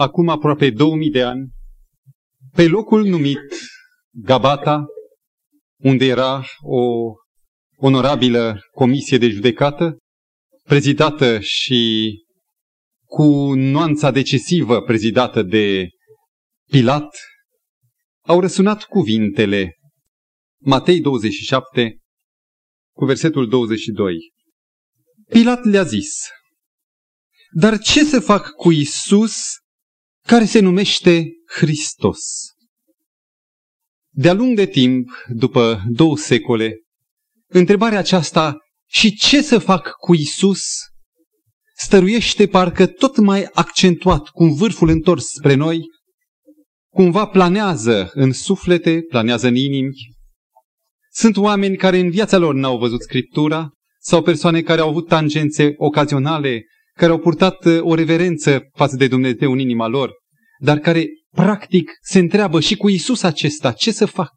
acum aproape 2000 de ani, pe locul numit Gabata, unde era o onorabilă comisie de judecată, prezidată și cu nuanța decisivă prezidată de Pilat, au răsunat cuvintele Matei 27 cu versetul 22. Pilat le-a zis, dar ce să fac cu Isus care se numește Hristos? De-a lung de timp, după două secole, întrebarea aceasta, și ce să fac cu Isus, stăruiește parcă tot mai accentuat, cu vârful întors spre noi, cumva planează în suflete, planează în inimi. Sunt oameni care în viața lor n-au văzut Scriptura, sau persoane care au avut tangențe ocazionale, care au purtat uh, o reverență față de Dumnezeu în inima lor, dar care practic se întreabă și cu Isus acesta, ce să fac?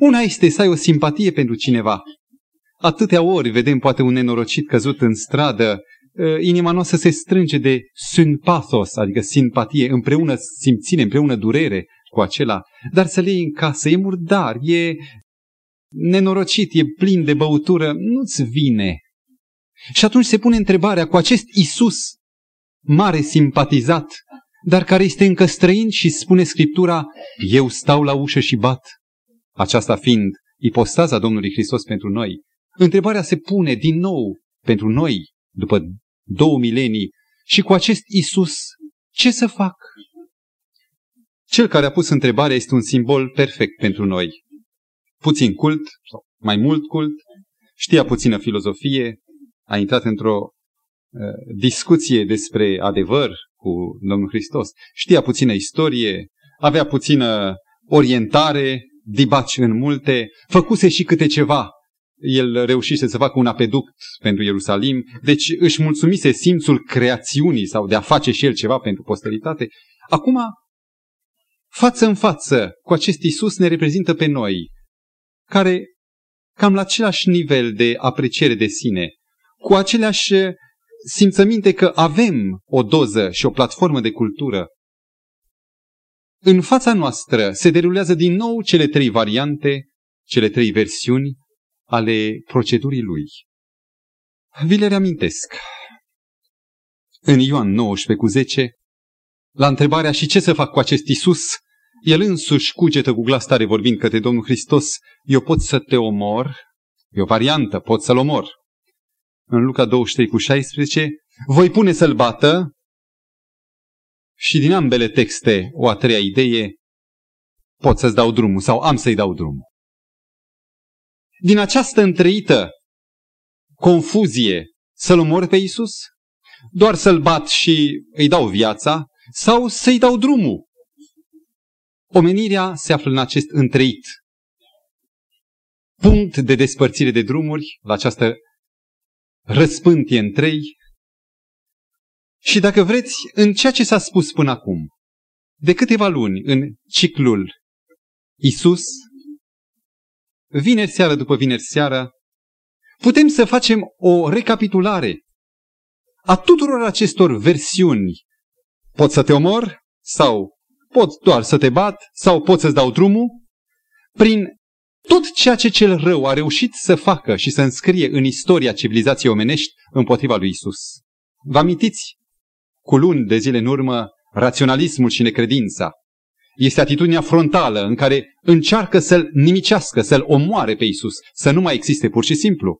Una este să ai o simpatie pentru cineva. Atâtea ori vedem poate un nenorocit căzut în stradă, uh, inima noastră se strânge de sympathos, adică simpatie, împreună simțire, împreună durere cu acela, dar să le iei în casă, e murdar, e nenorocit, e plin de băutură, nu-ți vine. Și atunci se pune întrebarea cu acest Isus mare simpatizat, dar care este încă străin și spune Scriptura, eu stau la ușă și bat. Aceasta fiind ipostaza Domnului Hristos pentru noi, întrebarea se pune din nou pentru noi, după două milenii, și cu acest Isus, ce să fac? Cel care a pus întrebarea este un simbol perfect pentru noi. Puțin cult, sau mai mult cult, știa puțină filozofie, a intrat într-o uh, discuție despre adevăr cu Domnul Hristos, știa puțină istorie, avea puțină orientare, dibaci în multe, făcuse și câte ceva. El reușise să facă un apeduct pentru Ierusalim, deci își mulțumise simțul creațiunii sau de a face și el ceva pentru posteritate. Acum, față în față cu acest Isus ne reprezintă pe noi, care cam la același nivel de apreciere de sine, cu aceleași simțăminte că avem o doză și o platformă de cultură. În fața noastră se derulează din nou cele trei variante, cele trei versiuni ale procedurii lui. Vi le reamintesc. În Ioan 19 cu 10, la întrebarea și ce să fac cu acest Isus, el însuși cugetă cu glas tare vorbind către Domnul Hristos, eu pot să te omor, e o variantă, pot să-l omor. În Luca 23 cu 16, voi pune să-l bată și din ambele texte o a treia idee, pot să-ți dau drumul sau am să-i dau drumul. Din această întreită confuzie, să-l omor pe Isus, doar să-l bat și îi dau viața, sau să-i dau drumul. Omenirea se află în acest întreit punct de despărțire de drumuri, la această răspântie în trei. Și dacă vreți, în ceea ce s-a spus până acum, de câteva luni în ciclul Isus, vineri seara după vineri seara, putem să facem o recapitulare a tuturor acestor versiuni. Pot să te omor sau pot doar să te bat sau pot să-ți dau drumul, prin tot ceea ce cel rău a reușit să facă și să înscrie în istoria civilizației omenești împotriva lui Isus. Vă amintiți? Cu luni de zile în urmă, raționalismul și necredința. Este atitudinea frontală în care încearcă să-l nimicească, să-l omoare pe Isus, să nu mai existe pur și simplu.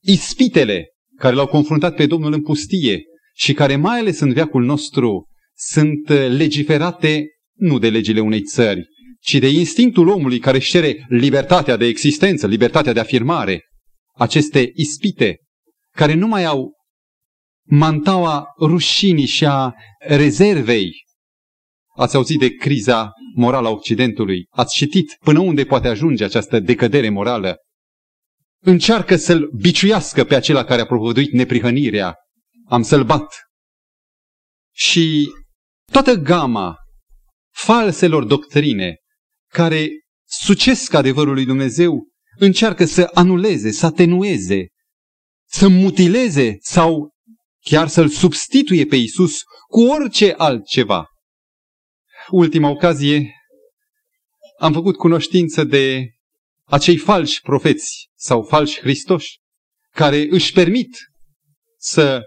Ispitele care l-au confruntat pe Domnul în pustie și care mai ales în veacul nostru sunt legiferate nu de legile unei țări, ci de instinctul omului care își cere libertatea de existență, libertatea de afirmare. Aceste ispite care nu mai au mantaua rușinii și a rezervei. Ați auzit de criza morală a Occidentului, ați citit până unde poate ajunge această decădere morală. Încearcă să-l biciuiască pe acela care a propovăduit neprihănirea. Am să-l bat. Și toată gama falselor doctrine care sucesc adevărul lui Dumnezeu, încearcă să anuleze, să atenueze, să mutileze sau chiar să-L substituie pe Isus cu orice altceva. Ultima ocazie am făcut cunoștință de acei falși profeți sau falși Hristoși care își permit să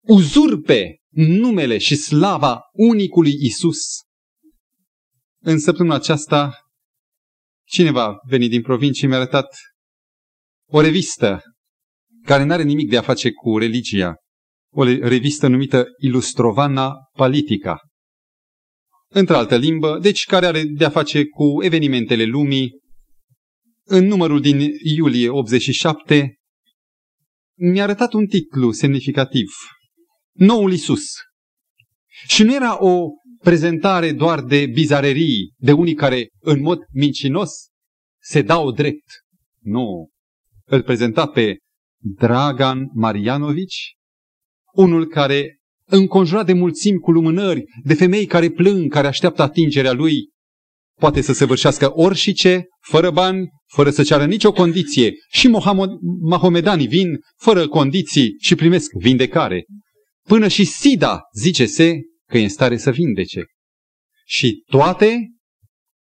uzurpe numele și slava unicului Isus. În săptămâna aceasta, cineva venit din provincie mi-a arătat o revistă care nu are nimic de a face cu religia, o revistă numită Ilustrovana Politica, într-altă limbă, deci care are de a face cu evenimentele lumii. În numărul din iulie 87 mi-a arătat un titlu semnificativ, Noul Isus. Și nu era o prezentare doar de bizarerii, de unii care în mod mincinos se dau drept. Nu. Îl prezenta pe Dragan Marianovici, unul care înconjurat de mulțimi cu lumânări, de femei care plâng, care așteaptă atingerea lui, poate să săvârșească orșice, fără bani, fără să ceară nicio condiție. Și mahomedanii vin fără condiții și primesc vindecare. Până și Sida, zice-se, că e în stare să vindece. Și toate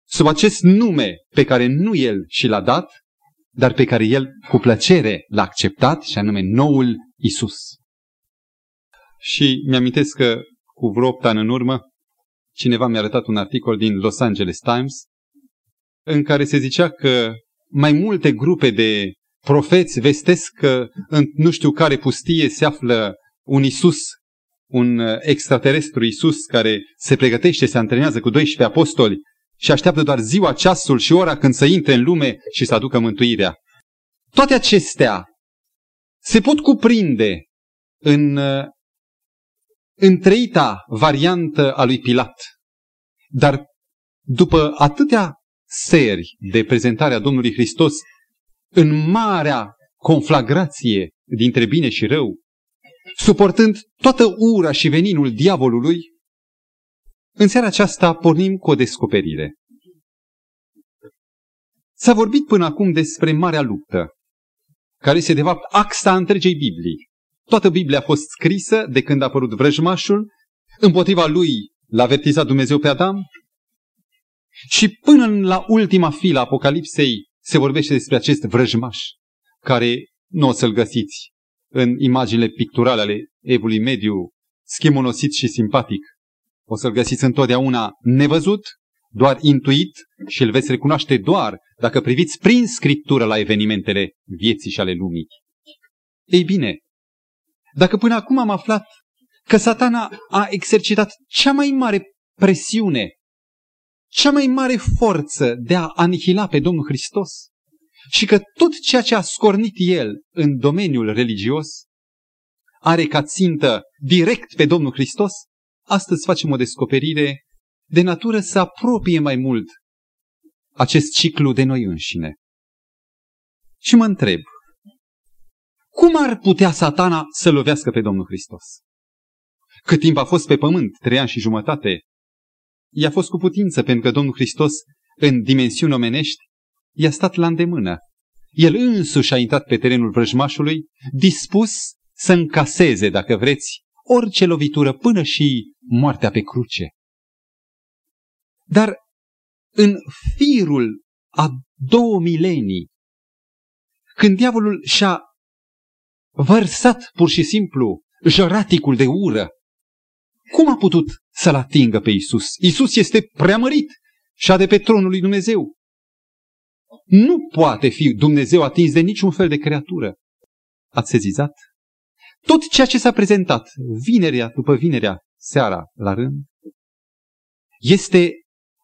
sub acest nume pe care nu el și l-a dat, dar pe care el cu plăcere l-a acceptat, și anume noul Isus. Și mi-amintesc că cu vreo 8 ani în urmă, cineva mi-a arătat un articol din Los Angeles Times în care se zicea că mai multe grupe de profeți vestesc că în nu știu care pustie se află un Isus, un extraterestru Isus care se pregătește, se antrenează cu 12 apostoli și așteaptă doar ziua, ceasul și ora când să intre în lume și să aducă mântuirea. Toate acestea se pot cuprinde în întreita variantă a lui Pilat. Dar după atâtea seri de prezentare a Domnului Hristos, în marea conflagrație dintre bine și rău, suportând toată ura și veninul diavolului, în seara aceasta pornim cu o descoperire. S-a vorbit până acum despre marea luptă, care este de fapt axa întregei Biblii. Toată Biblia a fost scrisă de când a apărut vrăjmașul, împotriva lui l-a avertizat Dumnezeu pe Adam și până la ultima filă a Apocalipsei se vorbește despre acest vrăjmaș, care nu o să-l găsiți în imaginile picturale ale evului mediu, schimonosit și simpatic. O să-l găsiți întotdeauna nevăzut, doar intuit și îl veți recunoaște doar dacă priviți prin scriptură la evenimentele vieții și ale lumii. Ei bine, dacă până acum am aflat că satana a exercitat cea mai mare presiune, cea mai mare forță de a anihila pe Domnul Hristos și că tot ceea ce a scornit el în domeniul religios are ca țintă direct pe Domnul Hristos, astăzi facem o descoperire de natură să apropie mai mult acest ciclu de noi înșine. Și mă întreb, cum ar putea satana să lovească pe Domnul Hristos? Cât timp a fost pe pământ, trei ani și jumătate, i-a fost cu putință, pentru că Domnul Hristos, în dimensiuni omenești, i-a stat la îndemână. El însuși a intrat pe terenul vrăjmașului, dispus să încaseze, dacă vreți, orice lovitură, până și moartea pe cruce. Dar în firul a două milenii, când diavolul și-a vărsat pur și simplu jăraticul de ură. Cum a putut să-l atingă pe Isus? Isus este preamărit și a de pe tronul lui Dumnezeu. Nu poate fi Dumnezeu atins de niciun fel de creatură. Ați sezizat? Tot ceea ce s-a prezentat vinerea după vinerea, seara la rând, este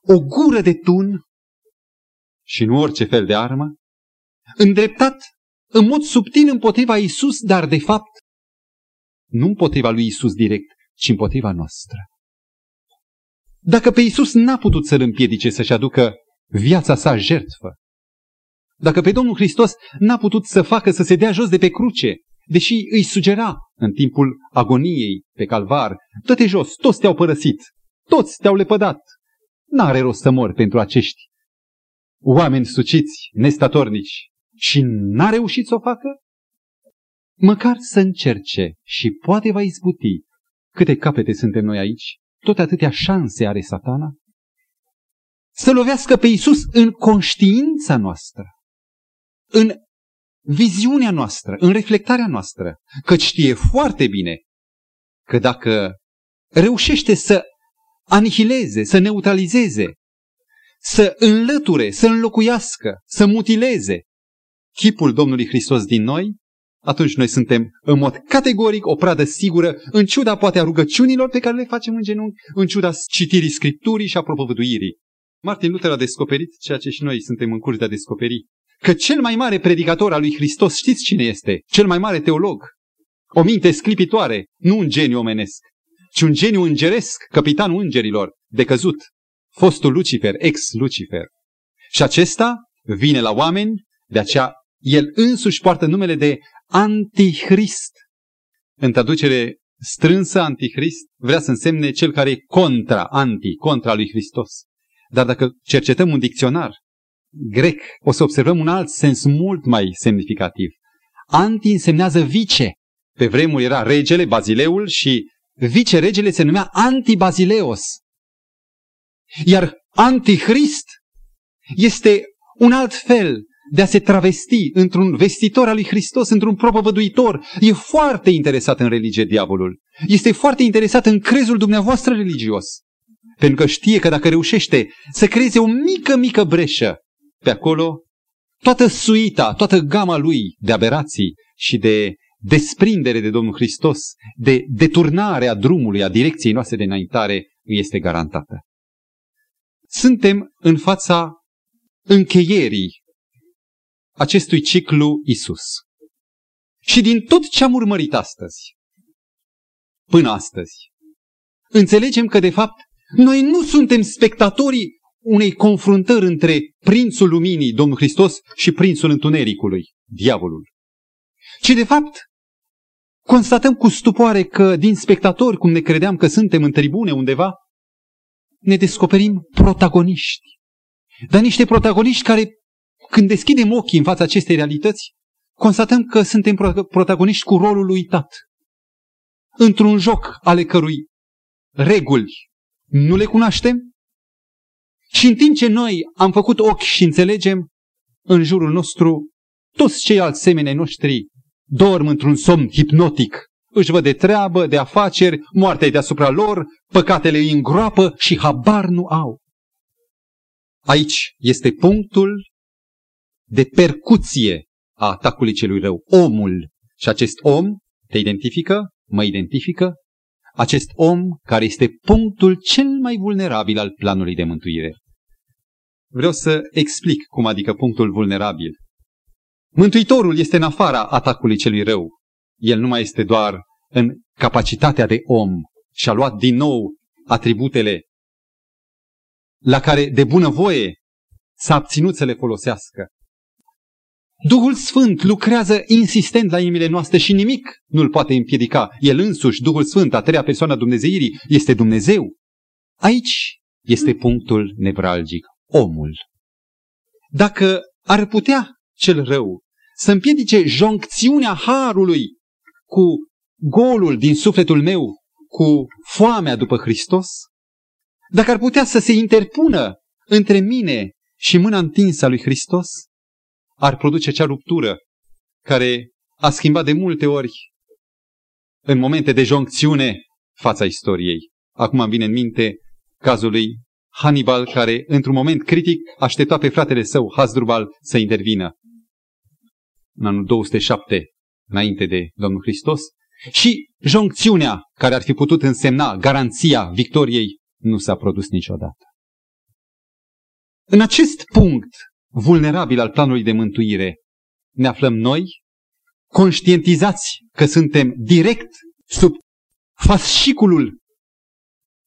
o gură de tun și nu orice fel de armă, îndreptat în mod subtil împotriva Isus, dar de fapt nu împotriva lui Isus direct, ci împotriva noastră. Dacă pe Isus n-a putut să-l împiedice să-și aducă viața sa jertfă, dacă pe Domnul Hristos n-a putut să facă să se dea jos de pe cruce, deși îi sugera în timpul agoniei pe calvar, dă-te jos, toți te-au părăsit, toți te-au lepădat. N-are rost să mor pentru acești oameni suciți, nestatornici, și n-a reușit să o facă? măcar să încerce și poate va izbuti. Câte capete suntem noi aici? Tot atâtea șanse are satana? Să lovească pe Isus în conștiința noastră, în viziunea noastră, în reflectarea noastră, că știe foarte bine că dacă reușește să anihileze, să neutralizeze, să înlăture, să înlocuiască, să mutileze chipul Domnului Hristos din noi, atunci noi suntem în mod categoric o pradă sigură, în ciuda poate a rugăciunilor pe care le facem în genunchi, în ciuda citirii Scripturii și a propovăduirii. Martin Luther a descoperit ceea ce și noi suntem în curs de a descoperi, că cel mai mare predicator al lui Hristos, știți cine este? Cel mai mare teolog. O minte sclipitoare, nu un geniu omenesc, ci un geniu îngeresc, capitanul îngerilor, decăzut, fostul Lucifer, ex-Lucifer. Și acesta vine la oameni, de aceea el însuși poartă numele de Antichrist. În traducere strânsă, Antichrist vrea să însemne cel care e contra, anti, contra lui Hristos. Dar dacă cercetăm un dicționar grec, o să observăm un alt sens mult mai semnificativ. Anti însemnează vice. Pe vremuri era regele, Bazileul, și vice-regele se numea Antibazileos. Iar Antichrist este un alt fel de a se travesti într-un vestitor al lui Hristos, într-un propovăduitor. E foarte interesat în religie diavolul. Este foarte interesat în crezul dumneavoastră religios. Pentru că știe că dacă reușește să creeze o mică, mică breșă pe acolo, toată suita, toată gama lui de aberații și de desprindere de Domnul Hristos, de deturnare a drumului, a direcției noastre de înaintare, îi este garantată. Suntem în fața încheierii acestui ciclu Isus. Și din tot ce am urmărit astăzi, până astăzi, înțelegem că de fapt noi nu suntem spectatorii unei confruntări între prințul luminii, Domnul Hristos, și prințul întunericului, diavolul. Ci de fapt constatăm cu stupoare că din spectatori, cum ne credeam că suntem în tribune undeva, ne descoperim protagoniști. Dar niște protagoniști care, când deschidem ochii în fața acestei realități, constatăm că suntem protagoniști cu rolul uitat. Într-un joc ale cărui reguli nu le cunoaștem și în timp ce noi am făcut ochi și înțelegem, în jurul nostru, toți ceilalți semenei noștri dorm într-un somn hipnotic. Își văd de treabă, de afaceri, moartea e deasupra lor, păcatele îi îngroapă și habar nu au. Aici este punctul de percuție a atacului celui rău. Omul. Și acest om te identifică, mă identifică, acest om care este punctul cel mai vulnerabil al planului de mântuire. Vreau să explic cum adică punctul vulnerabil. Mântuitorul este în afara atacului celui rău. El nu mai este doar în capacitatea de om și a luat din nou atributele la care de bunăvoie s-a abținut să le folosească. Duhul Sfânt lucrează insistent la inimile noastre și nimic nu-l poate împiedica. El însuși, Duhul Sfânt, a treia persoană a Dumnezeirii, este Dumnezeu. Aici este punctul nevralgic, omul. Dacă ar putea cel rău să împiedice joncțiunea harului cu golul din sufletul meu, cu foamea după Hristos, dacă ar putea să se interpună între mine și mâna întinsă a lui Hristos, ar produce acea ruptură care a schimbat de multe ori în momente de joncțiune fața istoriei. Acum îmi vine în minte cazul lui Hannibal, care într-un moment critic aștepta pe fratele său, Hasdrubal, să intervină. În anul 207, înainte de Domnul Hristos, și joncțiunea care ar fi putut însemna garanția victoriei nu s-a produs niciodată. În acest punct vulnerabil al planului de mântuire ne aflăm noi, conștientizați că suntem direct sub fasciculul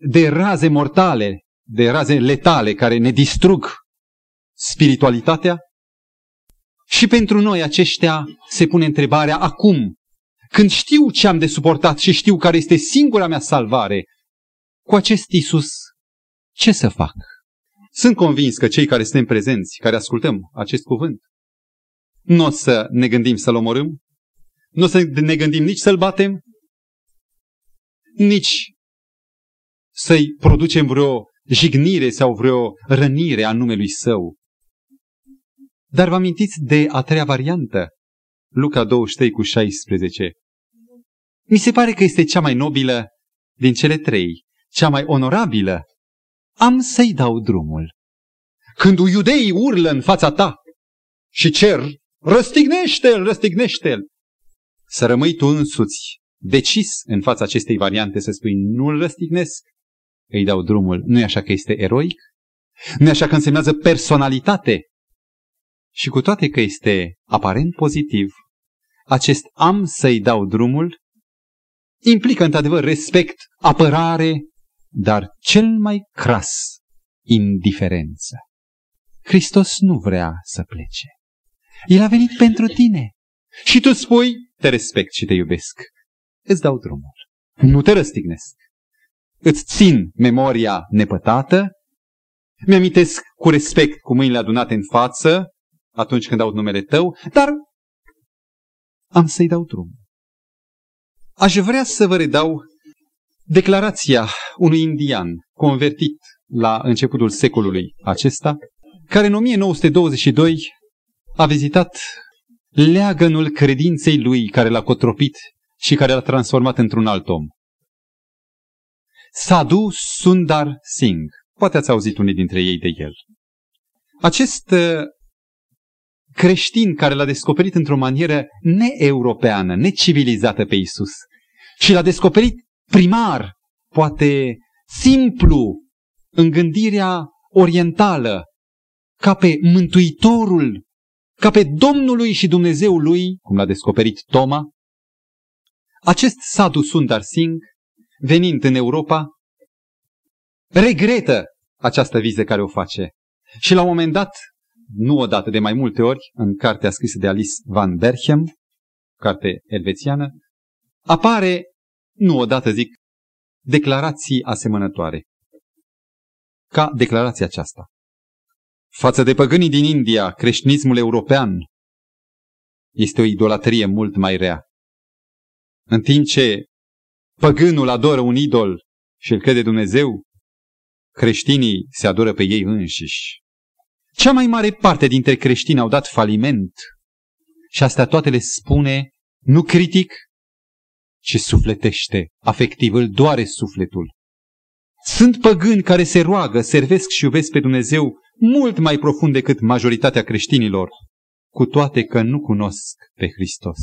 de raze mortale, de raze letale care ne distrug spiritualitatea? Și pentru noi aceștia se pune întrebarea acum, când știu ce am de suportat și știu care este singura mea salvare, cu acest Isus, ce să fac? Sunt convins că cei care suntem prezenți, care ascultăm acest cuvânt, nu o să ne gândim să-l omorâm, Nu o să ne gândim nici să-l batem, nici să-i producem vreo jignire sau vreo rănire a numelui său. Dar vă amintiți de a treia variantă? Luca 23 cu 16. Mi se pare că este cea mai nobilă din cele trei, cea mai onorabilă. Am să-i dau drumul. Când iudeii urlă în fața ta și cer, răstignește-l, răstignește-l, să rămâi tu însuți decis în fața acestei variante să spui nu-l răstignesc, îi dau drumul. Nu e așa că este eroic? Nu e așa că însemnează personalitate? Și cu toate că este aparent pozitiv, acest am să-i dau drumul implică într-adevăr respect, apărare, dar cel mai cras, indiferență. Hristos nu vrea să plece. El a venit pentru tine. Și tu spui, te respect și te iubesc. Îți dau drumul. Nu te răstignesc. Îți țin memoria nepătată. Mi-amintesc cu respect, cu mâinile adunate în față, atunci când aud numele tău, dar am să-i dau drum. Aș vrea să vă redau declarația unui indian convertit la începutul secolului acesta, care în 1922 a vizitat leagănul credinței lui care l-a cotropit și care l-a transformat într-un alt om. Sadhu Sundar Singh. Poate ați auzit unii dintre ei de el. Acest uh, creștin care l-a descoperit într-o manieră neeuropeană, necivilizată pe Isus și l-a descoperit primar, poate simplu, în gândirea orientală, ca pe Mântuitorul, ca pe Domnului și Dumnezeul lui, cum l-a descoperit Toma, acest Sadhu Sundar Singh, venind în Europa, regretă această viză care o face. Și la un moment dat nu odată, de mai multe ori, în cartea scrisă de Alice Van Berchem, carte elvețiană, apare, nu odată zic, declarații asemănătoare. Ca declarația aceasta. Față de păgânii din India, creștinismul european este o idolatrie mult mai rea. În timp ce păgânul adoră un idol și îl crede Dumnezeu, creștinii se adoră pe ei înșiși. Cea mai mare parte dintre creștini au dat faliment și asta toate le spune nu critic, ci sufletește, afectiv, îl doare sufletul. Sunt păgâni care se roagă, servesc și iubesc pe Dumnezeu mult mai profund decât majoritatea creștinilor, cu toate că nu cunosc pe Hristos.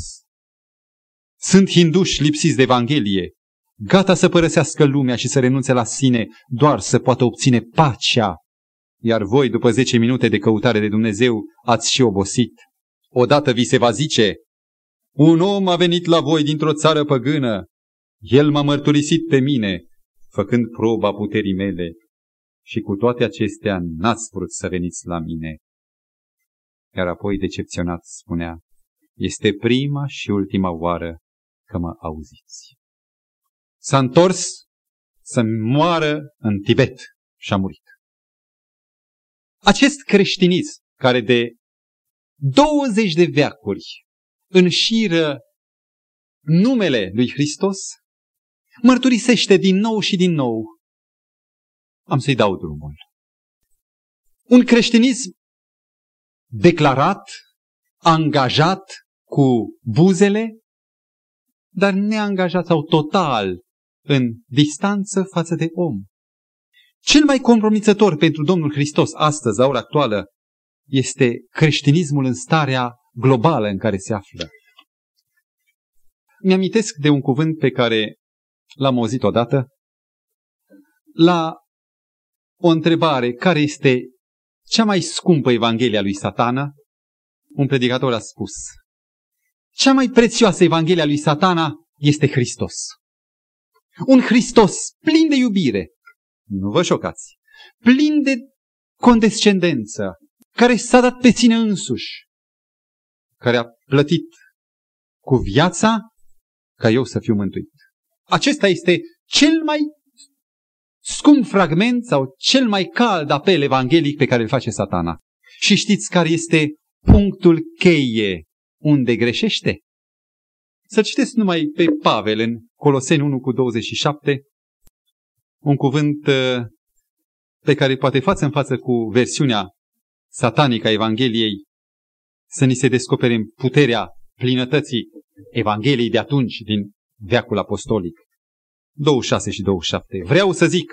Sunt hinduși lipsiți de Evanghelie, gata să părăsească lumea și să renunțe la sine doar să poată obține pacea iar voi, după zece minute de căutare de Dumnezeu, ați și obosit. Odată vi se va zice, un om a venit la voi dintr-o țară păgână, el m-a mărturisit pe mine, făcând proba puterii mele, și cu toate acestea n-ați vrut să veniți la mine. Iar apoi, decepționat, spunea, este prima și ultima oară că mă auziți. S-a întors să moară în Tibet și a murit. Acest creștinism care de 20 de veacuri înșiră numele lui Hristos, mărturisește din nou și din nou. Am să-i dau drumul. Un creștinism declarat, angajat cu buzele, dar neangajat sau total în distanță față de om. Cel mai compromițător pentru Domnul Hristos astăzi, la ora actuală, este creștinismul în starea globală în care se află. Mi-amintesc de un cuvânt pe care l-am auzit odată la o întrebare care este cea mai scumpă Evanghelia lui Satana, un predicator a spus, cea mai prețioasă Evanghelia lui Satana este Hristos. Un Hristos plin de iubire, nu vă șocați, plin de condescendență, care s-a dat pe sine însuși, care a plătit cu viața ca eu să fiu mântuit. Acesta este cel mai scump fragment sau cel mai cald apel evanghelic pe care îl face satana. Și știți care este punctul cheie unde greșește? Să citesc numai pe Pavel în Coloseni 1 cu 27, un cuvânt uh, pe care poate față în față cu versiunea satanică a Evangheliei, să ni se descoperim puterea plinătății Evangheliei de atunci, din veacul apostolic. 26 și 27. Vreau să zic,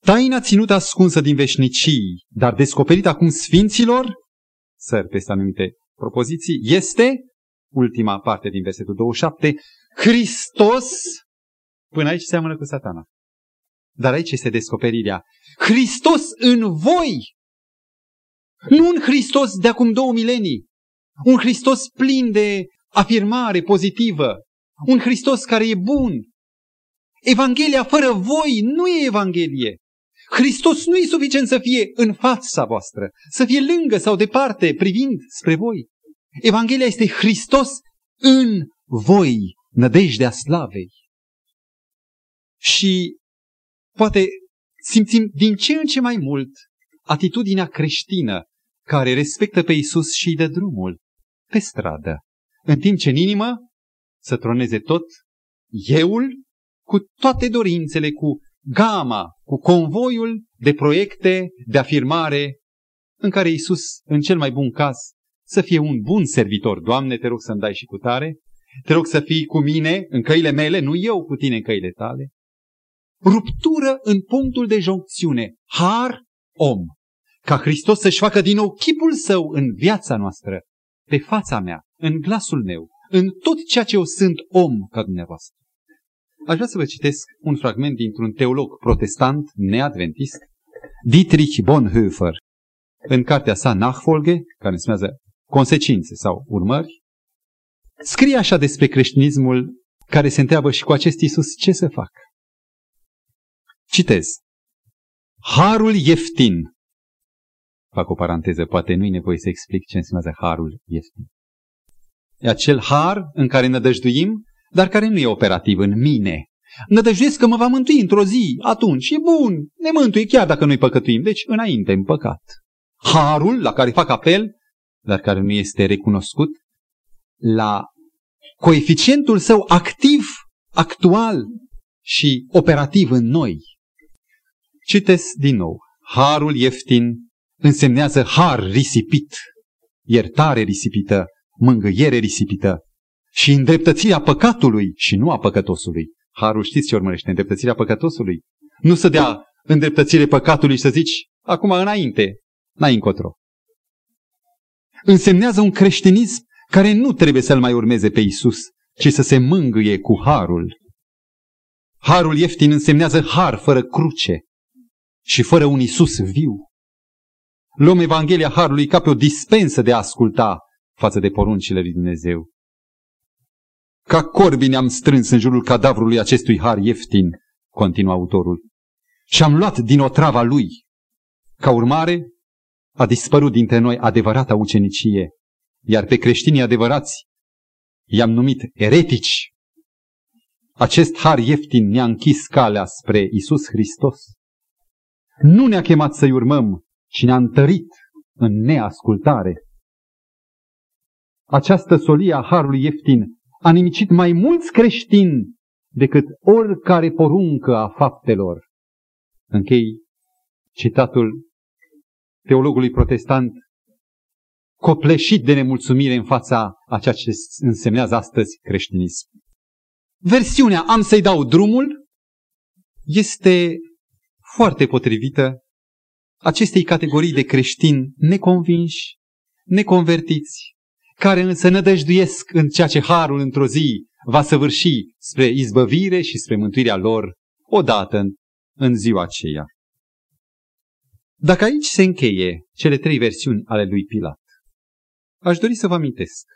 taina ținută ascunsă din veșnicii, dar descoperită acum sfinților, săr peste anumite propoziții, este, ultima parte din versetul 27, Hristos, până aici seamănă cu satana. Dar aici este descoperirea. Hristos în voi! Nu un Hristos de acum două milenii. Un Hristos plin de afirmare pozitivă. Un Hristos care e bun. Evanghelia fără voi nu e Evanghelie. Hristos nu e suficient să fie în fața voastră, să fie lângă sau departe, privind spre voi. Evanghelia este Hristos în voi, nădejdea slavei. Și poate simțim din ce în ce mai mult atitudinea creștină care respectă pe Isus și îi dă drumul pe stradă, în timp ce în inimă să troneze tot euul cu toate dorințele, cu gama, cu convoiul de proiecte de afirmare în care Isus, în cel mai bun caz, să fie un bun servitor. Doamne, te rog să-mi dai și cu tare, te rog să fii cu mine în căile mele, nu eu cu tine în căile tale. Ruptură în punctul de joncțiune, har, om. Ca Hristos să-și facă din nou chipul său în viața noastră, pe fața mea, în glasul meu, în tot ceea ce eu sunt om ca dumneavoastră. Aș vrea să vă citesc un fragment dintr-un teolog protestant neadventist, Dietrich Bonhoeffer, în cartea sa Nachfolge, care se numează Consecințe sau Urmări, scrie așa despre creștinismul care se întreabă și cu acest Isus ce să fac. Citez. Harul ieftin. Fac o paranteză, poate nu-i nevoie să explic ce înseamnă harul ieftin. E acel har în care nădăjduim dar care nu e operativ în mine. Nădăjduiesc că mă va mântui într-o zi, atunci e bun, ne mântui chiar dacă nu-i păcătuim, deci înainte în păcat. Harul la care fac apel, dar care nu este recunoscut, la coeficientul său activ, actual și operativ în noi. Citesc din nou. Harul ieftin însemnează har risipit, iertare risipită, mângâiere risipită, și îndreptățirea păcatului și nu a păcătosului. Harul știți ce urmărește? Îndreptățirea păcătosului. Nu să dea îndreptățire păcatului și să zici, acum înainte, n-ai încotro. Însemnează un creștinism care nu trebuie să-L mai urmeze pe Isus, ci să se mângâie cu harul. Harul ieftin însemnează har fără cruce și fără un Isus viu. Luăm Evanghelia Harului ca pe o dispensă de a asculta față de poruncile lui Dumnezeu. Ca corbi ne-am strâns în jurul cadavrului acestui har ieftin, continuă autorul, și am luat din otrava lui. Ca urmare, a dispărut dintre noi adevărata ucenicie, iar pe creștinii adevărați i-am numit eretici. Acest har ieftin ne-a închis calea spre Isus Hristos. Nu ne-a chemat să-i urmăm, ci ne-a întărit în neascultare. Această solie a harului ieftin a nimicit mai mulți creștini decât oricare poruncă a faptelor. Închei citatul teologului protestant copleșit de nemulțumire în fața a ceea ce însemnează astăzi creștinism. Versiunea am să-i dau drumul este foarte potrivită acestei categorii de creștini neconvinși, neconvertiți, care însă nădăjduiesc în ceea ce harul într-o zi va săvârși spre izbăvire și spre mântuirea lor odată în, în ziua aceea. Dacă aici se încheie cele trei versiuni ale lui Pilat, aș dori să vă amintesc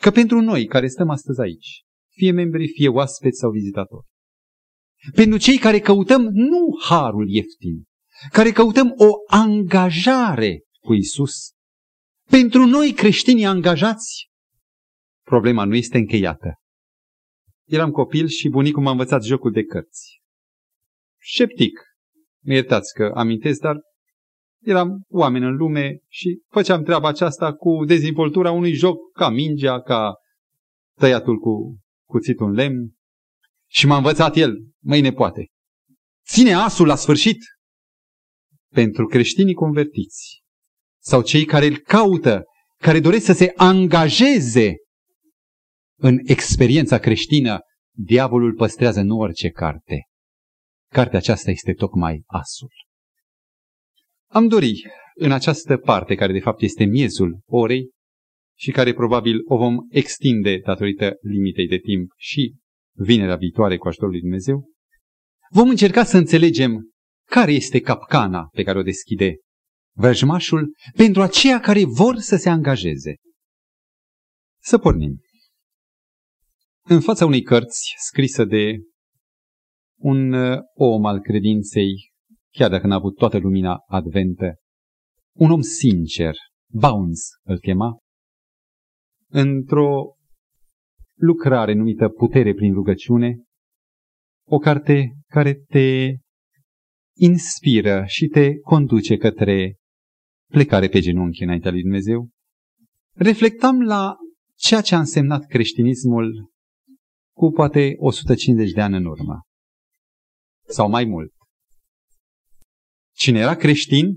că pentru noi care stăm astăzi aici, fie membri, fie oaspeți sau vizitatori, pentru cei care căutăm nu harul ieftin, care căutăm o angajare cu Isus, pentru noi creștinii angajați, problema nu este încheiată. Eram copil și bunicul m-a învățat jocul de cărți. Sceptic. Mi iertați că amintesc, dar eram oameni în lume și făceam treaba aceasta cu dezvoltura unui joc ca mingea, ca tăiatul cu cuțitul în lemn și m-a învățat el, mâine poate. Ține asul la sfârșit pentru creștinii convertiți sau cei care îl caută, care doresc să se angajeze în experiența creștină, diavolul păstrează nu orice carte. Cartea aceasta este tocmai asul. Am dori în această parte, care de fapt este miezul orei și care probabil o vom extinde datorită limitei de timp și vinerea viitoare cu ajutorul lui Dumnezeu, vom încerca să înțelegem care este capcana pe care o deschide vrăjmașul pentru aceia care vor să se angajeze. Să pornim. În fața unei cărți scrisă de un uh, om al credinței, chiar dacă n-a avut toată lumina adventă, un om sincer, Bounds îl chema, într-o lucrare numită Putere prin rugăciune, o carte care te inspiră și te conduce către plecare pe genunchi înaintea lui Dumnezeu, reflectam la ceea ce a însemnat creștinismul cu poate 150 de ani în urmă. Sau mai mult. Cine era creștin,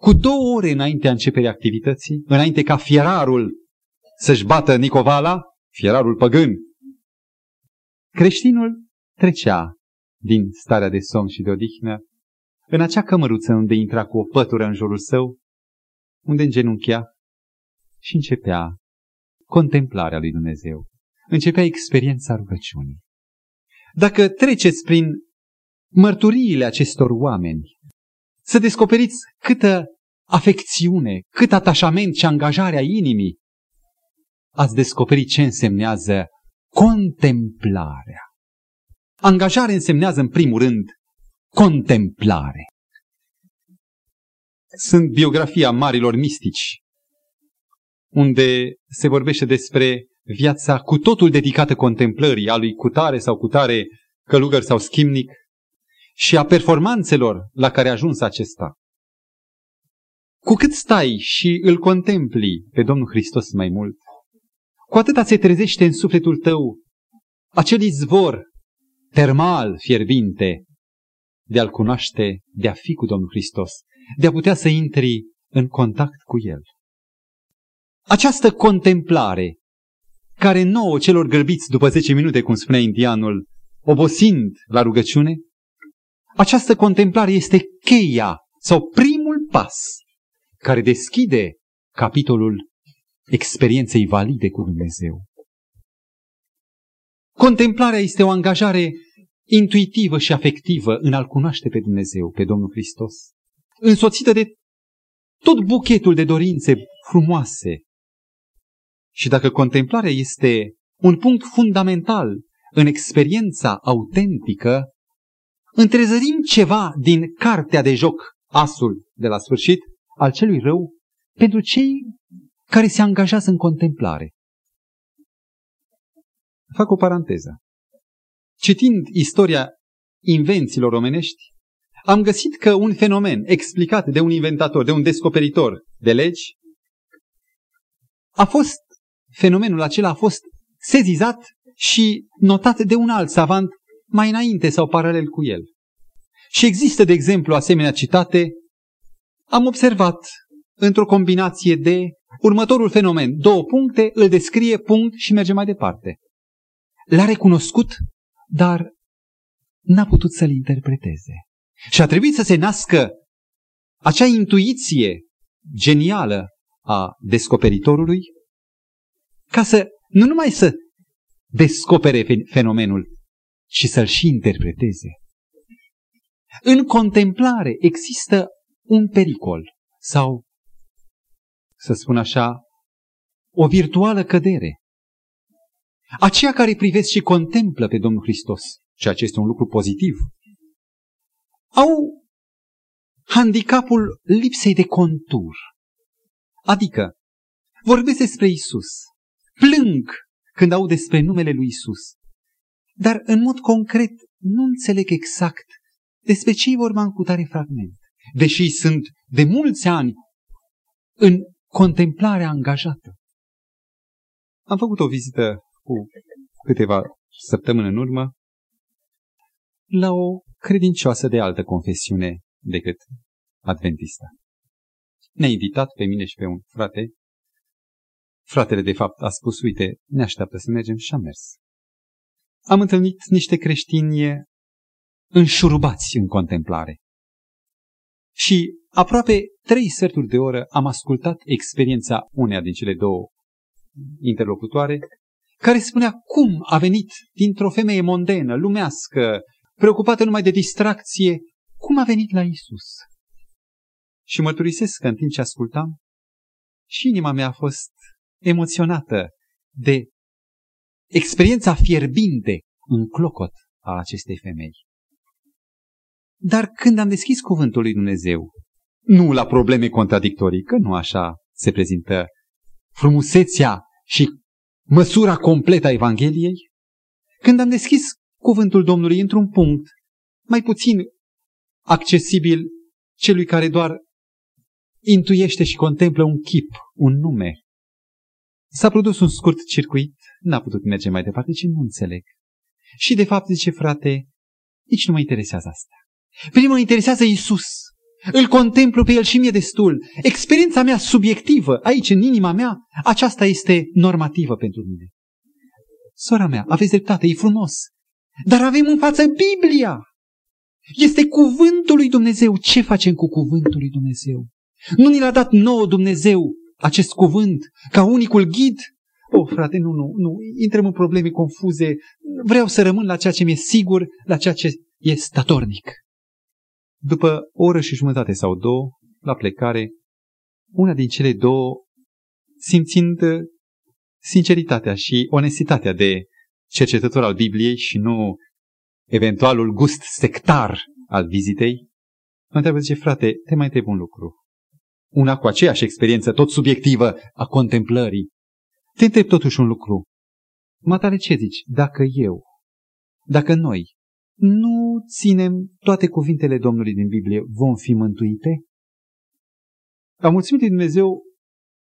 cu două ore înaintea începerii activității, înainte ca fierarul să-și bată Nicovala, fierarul păgân, creștinul trecea din starea de somn și de odihnă în acea cămăruță unde intra cu o pătură în jurul său, unde îngenunchea și începea contemplarea lui Dumnezeu. Începea experiența rugăciunii. Dacă treceți prin mărturiile acestor oameni, să descoperiți câtă afecțiune, cât atașament și angajare a inimii, ați descoperit ce însemnează contemplarea. Angajare însemnează, în primul rând, contemplare. Sunt biografia marilor mistici, unde se vorbește despre viața cu totul dedicată contemplării a lui cutare sau cutare călugăr sau schimnic și a performanțelor la care a ajuns acesta. Cu cât stai și îl contempli pe Domnul Hristos mai mult, cu atât se trezește în sufletul tău acel izvor termal fierbinte de a-L cunoaște, de a fi cu Domnul Hristos, de a putea să intri în contact cu El. Această contemplare, care nouă celor grăbiți după 10 minute, cum spunea indianul, obosind la rugăciune, această contemplare este cheia sau primul pas care deschide capitolul experienței valide cu Dumnezeu. Contemplarea este o angajare intuitivă și afectivă în a-L cunoaște pe Dumnezeu, pe Domnul Hristos, însoțită de tot buchetul de dorințe frumoase. Și dacă contemplarea este un punct fundamental în experiența autentică, întrezărim ceva din cartea de joc, asul de la sfârșit, al celui rău, pentru cei care se angajează în contemplare. Fac o paranteză. Citind istoria invențiilor omenești, am găsit că un fenomen explicat de un inventator, de un descoperitor de legi, a fost, fenomenul acela a fost sezizat și notat de un alt savant mai înainte sau paralel cu el. Și există, de exemplu, asemenea citate, am observat într-o combinație de următorul fenomen. Două puncte, îl descrie punct și merge mai departe. L-a recunoscut dar n-a putut să-l interpreteze. Și a trebuit să se nască acea intuiție genială a descoperitorului ca să nu numai să descopere fenomenul, ci să-l și interpreteze. În contemplare există un pericol sau, să spun așa, o virtuală cădere. Aceia care privesc și contemplă pe Domnul Hristos, ceea ce este un lucru pozitiv, au handicapul lipsei de contur. Adică, vorbesc despre Isus, plâng când au despre numele lui Isus, dar în mod concret nu înțeleg exact despre ce i vorba în cutare fragment, deși sunt de mulți ani în contemplarea angajată. Am făcut o vizită cu câteva săptămâni în urmă la o credincioasă de altă confesiune decât adventista. Ne-a invitat pe mine și pe un frate. Fratele, de fapt, a spus, uite, ne așteaptă să mergem și am mers. Am întâlnit niște creștini înșurubați în contemplare. Și aproape trei sferturi de oră am ascultat experiența uneia din cele două interlocutoare, care spunea cum a venit dintr-o femeie mondenă, lumească, preocupată numai de distracție, cum a venit la Isus. Și mărturisesc că în timp ce ascultam, și inima mea a fost emoționată de experiența fierbinte în clocot a acestei femei. Dar când am deschis cuvântul lui Dumnezeu, nu la probleme contradictorii, că nu așa se prezintă frumusețea și măsura completă a Evangheliei, când am deschis cuvântul Domnului într-un punct mai puțin accesibil celui care doar intuiește și contemplă un chip, un nume. S-a produs un scurt circuit, n-a putut merge mai departe, ci nu înțeleg. Și de fapt, zice frate, nici nu mă interesează asta. Pe mine mă interesează Isus. Îl contemplu pe el și mie destul. Experiența mea subiectivă, aici în inima mea, aceasta este normativă pentru mine. Sora mea, aveți dreptate, e frumos. Dar avem în față Biblia. Este cuvântul lui Dumnezeu. Ce facem cu cuvântul lui Dumnezeu? Nu ni l-a dat nouă Dumnezeu acest cuvânt ca unicul ghid? Oh, frate, nu, nu, nu, intrăm în probleme confuze. Vreau să rămân la ceea ce mi-e sigur, la ceea ce e statornic. După o oră și jumătate sau două, la plecare, una din cele două, simțind sinceritatea și onestitatea de cercetător al Bibliei și nu eventualul gust sectar al vizitei, mă întreabă, zice, frate, te mai întreb un lucru. Una cu aceeași experiență tot subiectivă a contemplării. Te întreb totuși un lucru. Matale, ce zici? Dacă eu, dacă noi nu ținem toate cuvintele Domnului din Biblie, vom fi mântuite? Am mulțumit lui Dumnezeu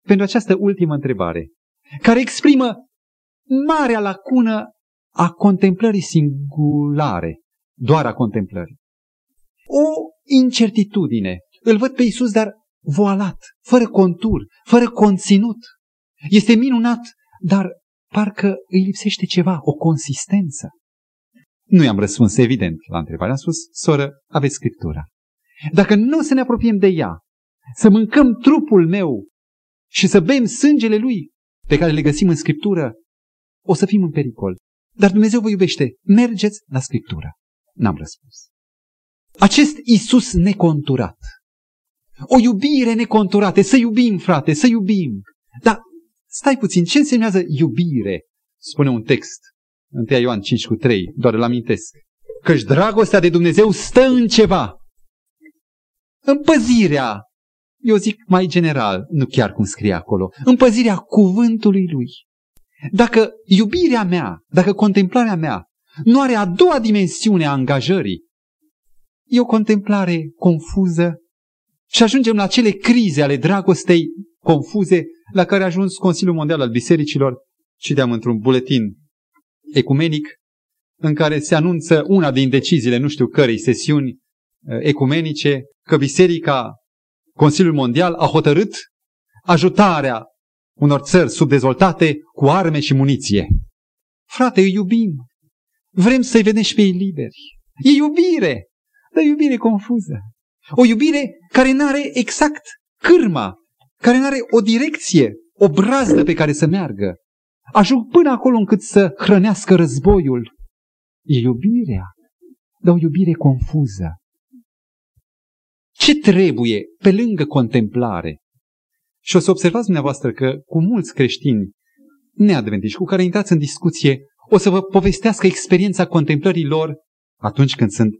pentru această ultimă întrebare, care exprimă marea lacună a contemplării singulare, doar a contemplării. O incertitudine. Îl văd pe Isus, dar voalat, fără contur, fără conținut. Este minunat, dar parcă îi lipsește ceva, o consistență. Nu i-am răspuns evident la întrebare. Am spus, soră, aveți Scriptura. Dacă nu să ne apropiem de ea, să mâncăm trupul meu și să bem sângele lui pe care le găsim în Scriptură, o să fim în pericol. Dar Dumnezeu vă iubește. Mergeți la Scriptură. N-am răspuns. Acest Isus neconturat. O iubire neconturată. Să iubim, frate, să iubim. Dar stai puțin, ce însemnează iubire? Spune un text 1 Ioan 5 cu 3, doar îl amintesc. Căci dragostea de Dumnezeu stă în ceva. În păzirea, eu zic mai general, nu chiar cum scrie acolo, în păzirea cuvântului lui. Dacă iubirea mea, dacă contemplarea mea nu are a doua dimensiune a angajării, e o contemplare confuză și ajungem la cele crize ale dragostei confuze la care a ajuns Consiliul Mondial al Bisericilor, citeam într-un buletin ecumenic în care se anunță una din deciziile nu știu cărei sesiuni uh, ecumenice că Biserica, Consiliul Mondial a hotărât ajutarea unor țări subdezvoltate cu arme și muniție. Frate, îi iubim. Vrem să-i vedem și pe ei liberi. E iubire, dar iubire confuză. O iubire care nu are exact cârma, care nu are o direcție, o brazdă pe care să meargă ajung până acolo încât să hrănească războiul. E iubirea, dar o iubire confuză. Ce trebuie pe lângă contemplare? Și o să observați dumneavoastră că cu mulți creștini neadventiști cu care intrați în discuție, o să vă povestească experiența contemplării lor atunci când sunt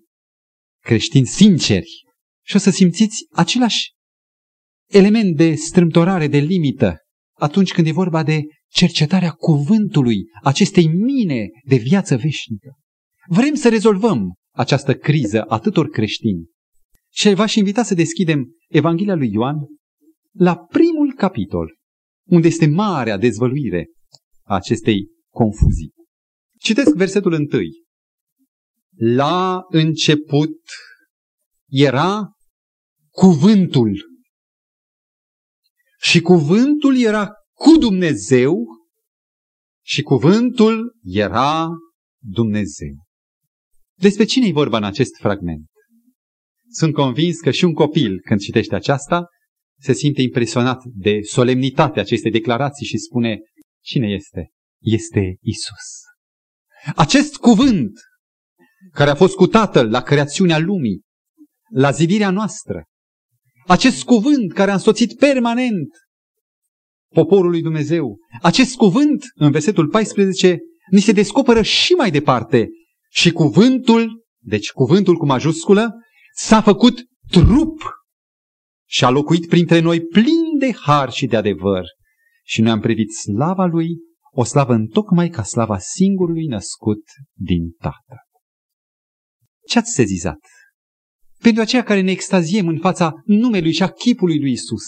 creștini sinceri. Și o să simțiți același element de strâmtorare, de limită, atunci când e vorba de cercetarea cuvântului, acestei mine de viață veșnică. Vrem să rezolvăm această criză atâtor creștini. Și v-aș invita să deschidem Evanghelia lui Ioan la primul capitol, unde este marea dezvăluire a acestei confuzii. Citesc versetul întâi. La început era cuvântul. Și cuvântul era cu Dumnezeu și cuvântul era Dumnezeu. Despre cine e vorba în acest fragment? Sunt convins că și un copil, când citește aceasta, se simte impresionat de solemnitatea acestei declarații și spune, cine este? Este Isus. Acest cuvânt care a fost cu Tatăl la creațiunea lumii, la zidirea noastră, acest cuvânt care a însoțit permanent poporul lui Dumnezeu, acest cuvânt, în versetul 14, ni se descoperă și mai departe. Și cuvântul, deci cuvântul cu majusculă, s-a făcut trup și a locuit printre noi plin de har și de adevăr. Și noi am privit slava lui, o slavă întocmai ca slava singurului născut din Tatăl. Ce ați sezizat? Pentru aceia care ne extaziem în fața numelui și a chipului lui Isus.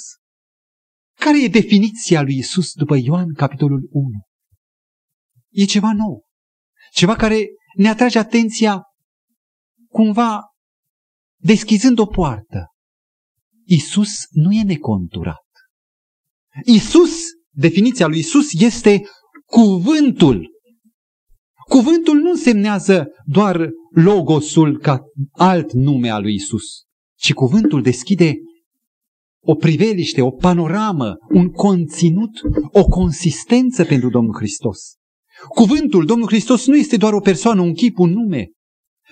Care e definiția lui Isus după Ioan, capitolul 1? E ceva nou. Ceva care ne atrage atenția cumva deschizând o poartă. Isus nu e neconturat. Isus, definiția lui Isus este cuvântul. Cuvântul nu semnează doar logosul ca alt nume al lui Isus, ci cuvântul deschide o priveliște, o panoramă, un conținut, o consistență pentru Domnul Hristos. Cuvântul Domnul Hristos nu este doar o persoană, un chip, un nume.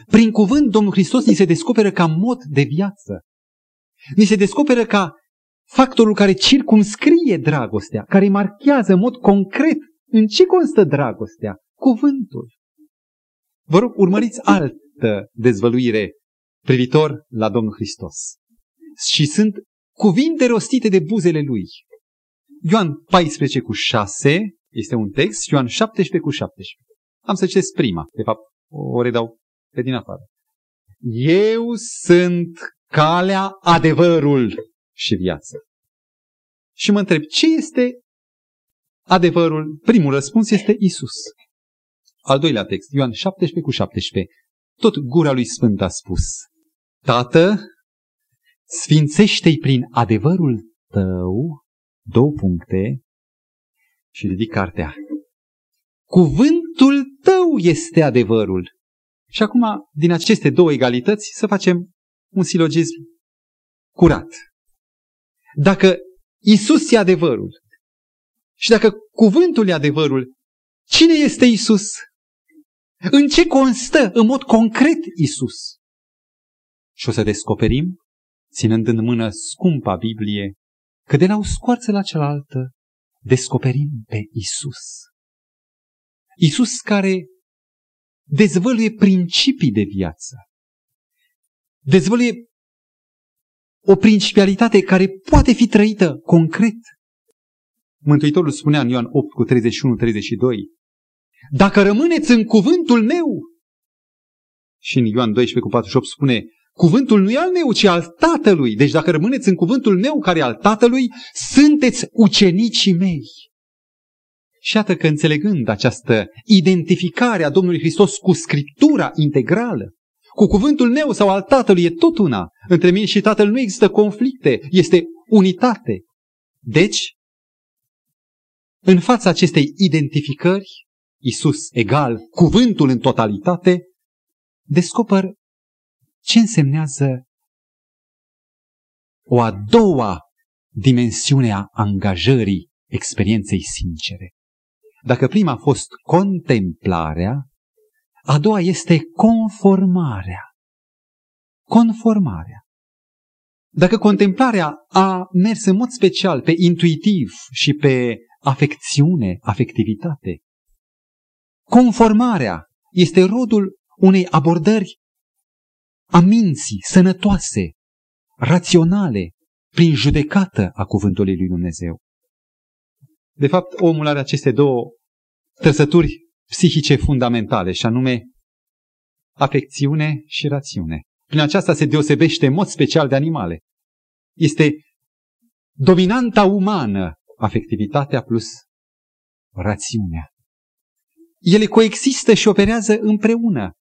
Prin cuvânt Domnul Hristos ni se descoperă ca mod de viață. Ni se descoperă ca factorul care circumscrie dragostea, care marchează în mod concret în ce constă dragostea, cuvântul. Vă rog, urmăriți altă dezvăluire privitor la Domnul Hristos. Și sunt cuvinte rostite de buzele lui. Ioan 14 cu 6 este un text, Ioan 17 cu 17. Am să citesc prima, de fapt o redau pe din afară. Eu sunt calea, adevărul și viața. Și mă întreb, ce este adevărul? Primul răspuns este Isus. Al doilea text, Ioan 17 cu 17. Tot gura lui Sfânt a spus, Tată, sfințește-i prin adevărul tău, două puncte, și ridic cartea. Cuvântul tău este adevărul. Și acum, din aceste două egalități, să facem un silogism curat. Dacă Isus e adevărul și dacă cuvântul e adevărul, cine este Isus? În ce constă în mod concret Isus? Și o să descoperim, ținând în mână scumpa Biblie, că de la o scoarță la cealaltă descoperim pe Isus. Isus care dezvăluie principii de viață. Dezvăluie o principialitate care poate fi trăită concret. Mântuitorul spunea în Ioan 8 cu 31-32, Dacă rămâneți în cuvântul meu, și în Ioan 12 cu 48 spune, Cuvântul nu e al meu, ci al Tatălui. Deci dacă rămâneți în cuvântul meu care e al Tatălui, sunteți ucenicii mei. Și iată că înțelegând această identificare a Domnului Hristos cu Scriptura integrală, cu cuvântul meu sau al Tatălui e tot una. Între mine și Tatăl nu există conflicte, este unitate. Deci, în fața acestei identificări, Isus egal, cuvântul în totalitate, descoper ce însemnează o a doua dimensiune a angajării experienței sincere. Dacă prima a fost contemplarea, a doua este conformarea. Conformarea. Dacă contemplarea a mers în mod special pe intuitiv și pe afecțiune, afectivitate, conformarea este rodul unei abordări a minții sănătoase, raționale, prin judecată a cuvântului lui Dumnezeu. De fapt, omul are aceste două trăsături psihice fundamentale, și anume afecțiune și rațiune. Prin aceasta se deosebește în mod special de animale. Este dominanta umană, afectivitatea plus rațiunea. Ele coexistă și operează împreună.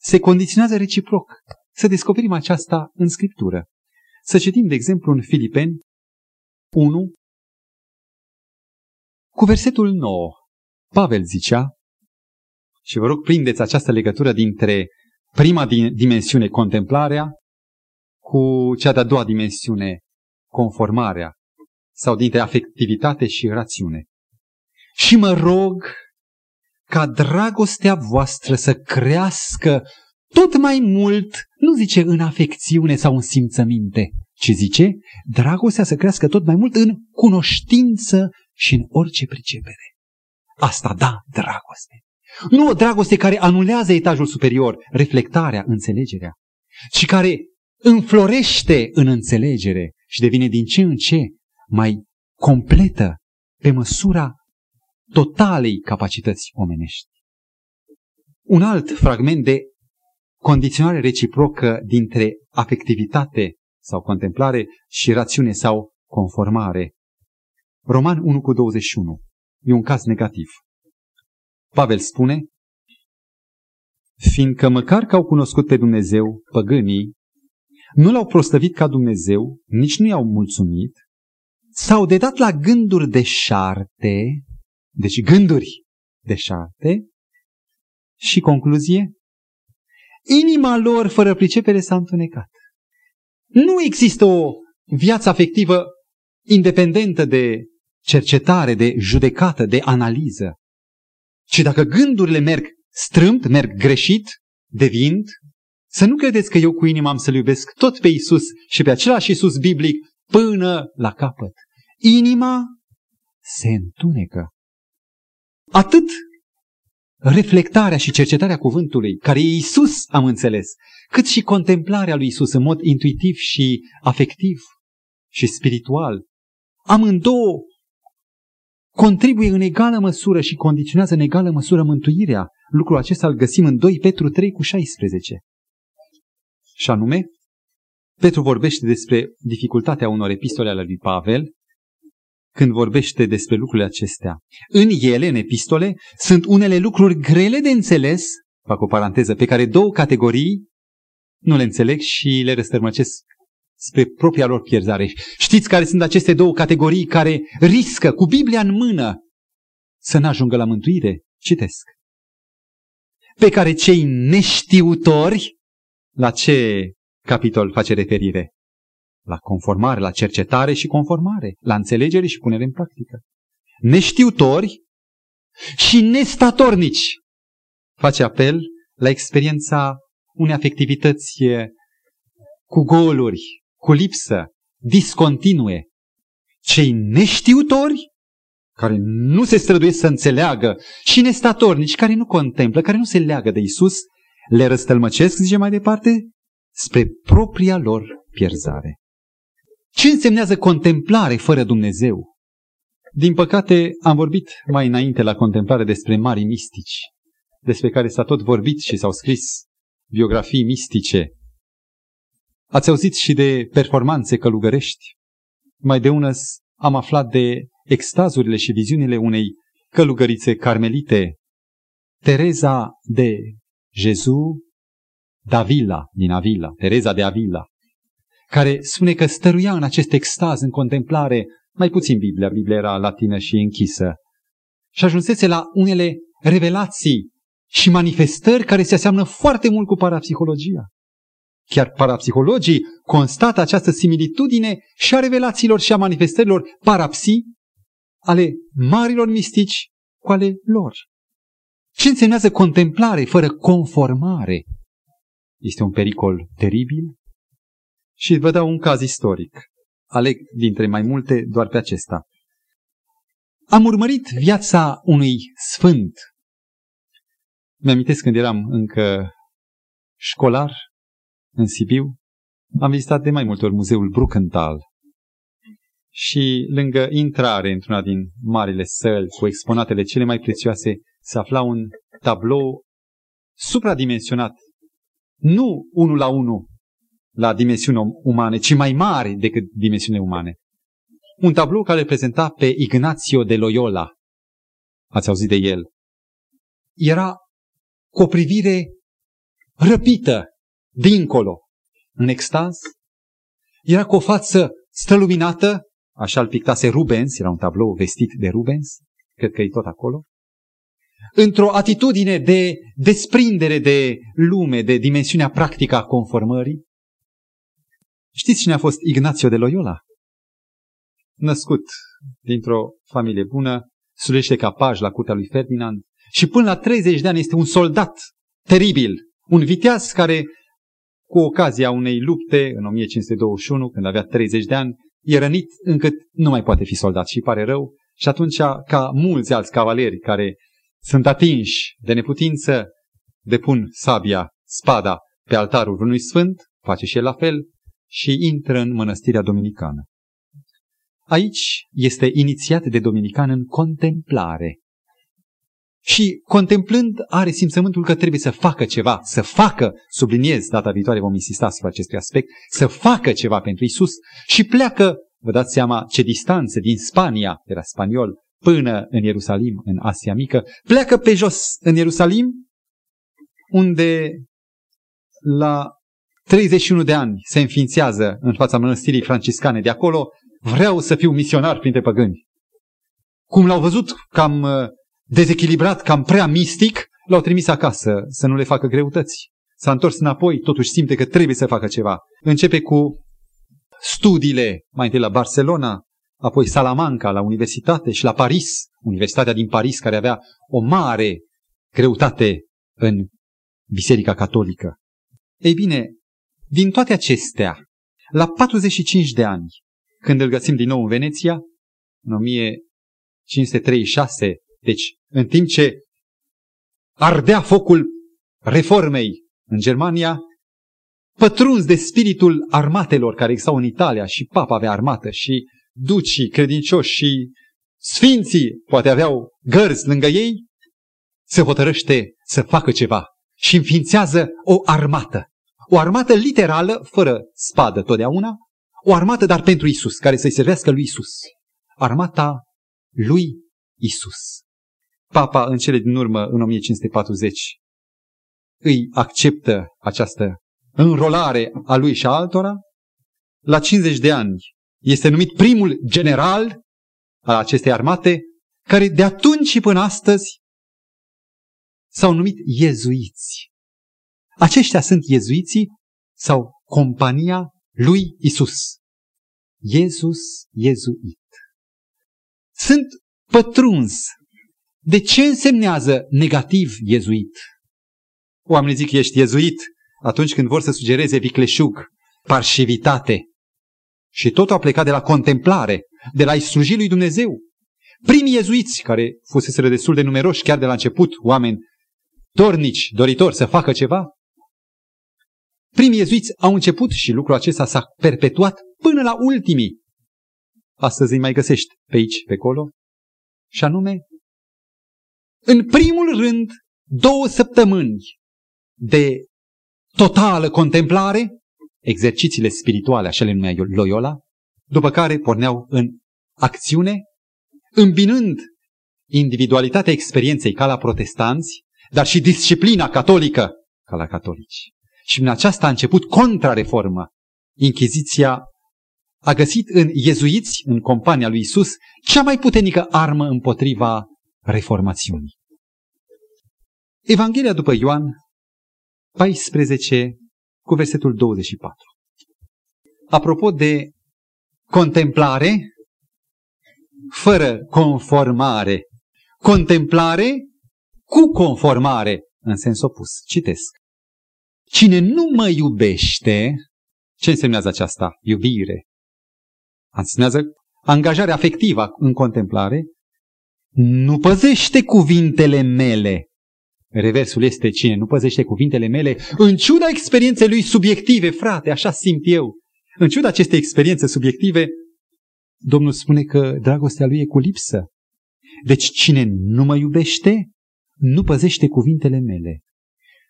Se condiționează reciproc. Să descoperim aceasta în Scriptură. Să citim, de exemplu, în Filipeni 1, cu versetul 9. Pavel zicea, și vă rog prindeți această legătură dintre prima dimensiune, contemplarea, cu cea de-a doua dimensiune, conformarea, sau dintre afectivitate și rațiune. Și mă rog ca dragostea voastră să crească tot mai mult, nu zice în afecțiune sau în simțăminte, ci zice dragostea să crească tot mai mult în cunoștință și în orice pricepere. Asta da, dragoste. Nu o dragoste care anulează etajul superior, reflectarea, înțelegerea, ci care înflorește în înțelegere și devine din ce în ce mai completă pe măsura totalei capacități omenești. Un alt fragment de condiționare reciprocă dintre afectivitate sau contemplare și rațiune sau conformare. Roman 1 cu 21. E un caz negativ. Pavel spune, fiindcă măcar că au cunoscut pe Dumnezeu, păgânii, nu l-au prostăvit ca Dumnezeu, nici nu i-au mulțumit, s-au dedat la gânduri de șarte, deci gânduri de șarte, și concluzie, inima lor fără pricepere s-a întunecat. Nu există o viață afectivă independentă de cercetare, de judecată, de analiză. Ci dacă gândurile merg strâmt, merg greșit, devind, să nu credeți că eu cu inima am să-L iubesc tot pe Isus și pe același Isus biblic până la capăt. Inima se întunecă. Atât reflectarea și cercetarea cuvântului, care e Isus, am înțeles, cât și contemplarea lui Isus în mod intuitiv și afectiv și spiritual. Amândouă contribuie în egală măsură și condiționează în egală măsură mântuirea. Lucrul acesta îl găsim în 2 Petru 3 cu 16. Și anume, Petru vorbește despre dificultatea unor epistole ale lui Pavel, când vorbește despre lucrurile acestea. În ele, în epistole, sunt unele lucruri grele de înțeles, fac o paranteză, pe care două categorii nu le înțeleg și le răstărmăcesc spre propria lor pierzare. Știți care sunt aceste două categorii care riscă cu Biblia în mână să n-ajungă la mântuire? Citesc. Pe care cei neștiutori, la ce capitol face referire? La conformare, la cercetare și conformare, la înțelegere și punere în practică. Neștiutori și nestatornici. Face apel la experiența unei afectivități cu goluri, cu lipsă, discontinue. Cei neștiutori, care nu se străduiesc să înțeleagă, și nestatornici, care nu contemplă, care nu se leagă de Isus, le răstălmăcesc, zice mai departe, spre propria lor pierzare. Ce însemnează contemplare fără Dumnezeu? Din păcate, am vorbit mai înainte la contemplare despre mari mistici, despre care s-a tot vorbit și s-au scris biografii mistice. Ați auzit și de performanțe călugărești? Mai de unăs am aflat de extazurile și viziunile unei călugărițe carmelite, Tereza de Jezu Davila din Avila, Tereza de Avila, care spune că stăruia în acest extaz, în contemplare, mai puțin Biblia, Biblia era latină și închisă, și ajunsese la unele revelații și manifestări care se aseamnă foarte mult cu parapsihologia. Chiar parapsihologii constată această similitudine și a revelațiilor și a manifestărilor parapsii ale marilor mistici cu ale lor. Ce însemnează contemplare fără conformare? Este un pericol teribil și vă dau un caz istoric. Aleg dintre mai multe doar pe acesta. Am urmărit viața unui sfânt. Mi-amintesc când eram încă școlar în Sibiu, am vizitat de mai multe ori muzeul Bruckenthal. Și lângă intrare într-una din marile săli cu exponatele cele mai prețioase, se afla un tablou supradimensionat. Nu unul la unul la dimensiuni umane, ci mai mare decât dimensiunile umane. Un tablou care prezenta pe Ignazio de Loyola. Ați auzit de el. era cu o privire răpită, dincolo, în extaz. Era cu o față străluminată, așa îl pictase Rubens, era un tablou vestit de Rubens, cred că e tot acolo. Într-o atitudine de desprindere de lume, de dimensiunea practică a conformării. Știți cine a fost Ignațio de Loyola? Născut dintr-o familie bună, sulește ca paj la curtea lui Ferdinand și până la 30 de ani este un soldat teribil, un viteaz care, cu ocazia unei lupte în 1521, când avea 30 de ani, e rănit încât nu mai poate fi soldat și pare rău. Și atunci, ca mulți alți cavaleri care sunt atinși de neputință, depun sabia, spada pe altarul unui sfânt, face și el la fel, și intră în mănăstirea dominicană. Aici este inițiat de dominican în contemplare. Și contemplând are simțământul că trebuie să facă ceva, să facă, subliniez, data viitoare vom insista asupra acestui aspect, să facă ceva pentru Isus și pleacă, vă dați seama ce distanță din Spania, era spaniol, până în Ierusalim, în Asia Mică, pleacă pe jos în Ierusalim, unde la 31 de ani se înființează în fața mănăstirii franciscane de acolo, vreau să fiu misionar printre păgâni. Cum l-au văzut cam uh, dezechilibrat, cam prea mistic, l-au trimis acasă să nu le facă greutăți. S-a întors înapoi, totuși simte că trebuie să facă ceva. Începe cu studiile, mai întâi la Barcelona, apoi Salamanca, la universitate și la Paris, Universitatea din Paris, care avea o mare greutate în Biserica Catolică. Ei bine, din toate acestea, la 45 de ani, când îl găsim din nou în Veneția, în 1536, deci în timp ce ardea focul reformei în Germania, pătruns de spiritul armatelor care existau în Italia și papa avea armată și ducii credincioși și sfinții poate aveau gărzi lângă ei, se hotărăște să facă ceva și înființează o armată. O armată literală, fără spadă totdeauna, o armată dar pentru Isus, care să-i servească lui Isus. Armata lui Isus. Papa, în cele din urmă, în 1540, îi acceptă această înrolare a lui și a altora. La 50 de ani este numit primul general al acestei armate, care de atunci și până astăzi s-au numit iezuiți. Aceștia sunt iezuiții sau compania lui Isus. Iesus iezuit. Sunt pătruns. De ce însemnează negativ iezuit? Oamenii zic ești iezuit atunci când vor să sugereze vicleșug, parșivitate. Și totul a plecat de la contemplare, de la sluji lui Dumnezeu. Primii iezuiți, care fuseseră destul de numeroși chiar de la început, oameni dornici, doritori să facă ceva, primii iezuiți au început și lucrul acesta s-a perpetuat până la ultimii. Astăzi îi mai găsești pe aici, pe acolo, și anume, în primul rând, două săptămâni de totală contemplare, exercițiile spirituale, așa le numea Loyola, după care porneau în acțiune, îmbinând individualitatea experienței ca la protestanți, dar și disciplina catolică ca la catolici. Și în aceasta a început contrareformă. Inchiziția a găsit în iezuiți, în compania lui Isus, cea mai puternică armă împotriva reformațiunii. Evanghelia după Ioan 14 cu versetul 24. Apropo de contemplare fără conformare, contemplare cu conformare în sens opus. Citesc. Cine nu mă iubește, ce însemnează aceasta? Iubire. Însemnează angajare afectivă în contemplare, nu păzește cuvintele mele. Reversul este cine nu păzește cuvintele mele, în ciuda experienței lui subiective, frate, așa simt eu. În ciuda acestei experiențe subiective, Domnul spune că dragostea lui e cu lipsă. Deci cine nu mă iubește, nu păzește cuvintele mele.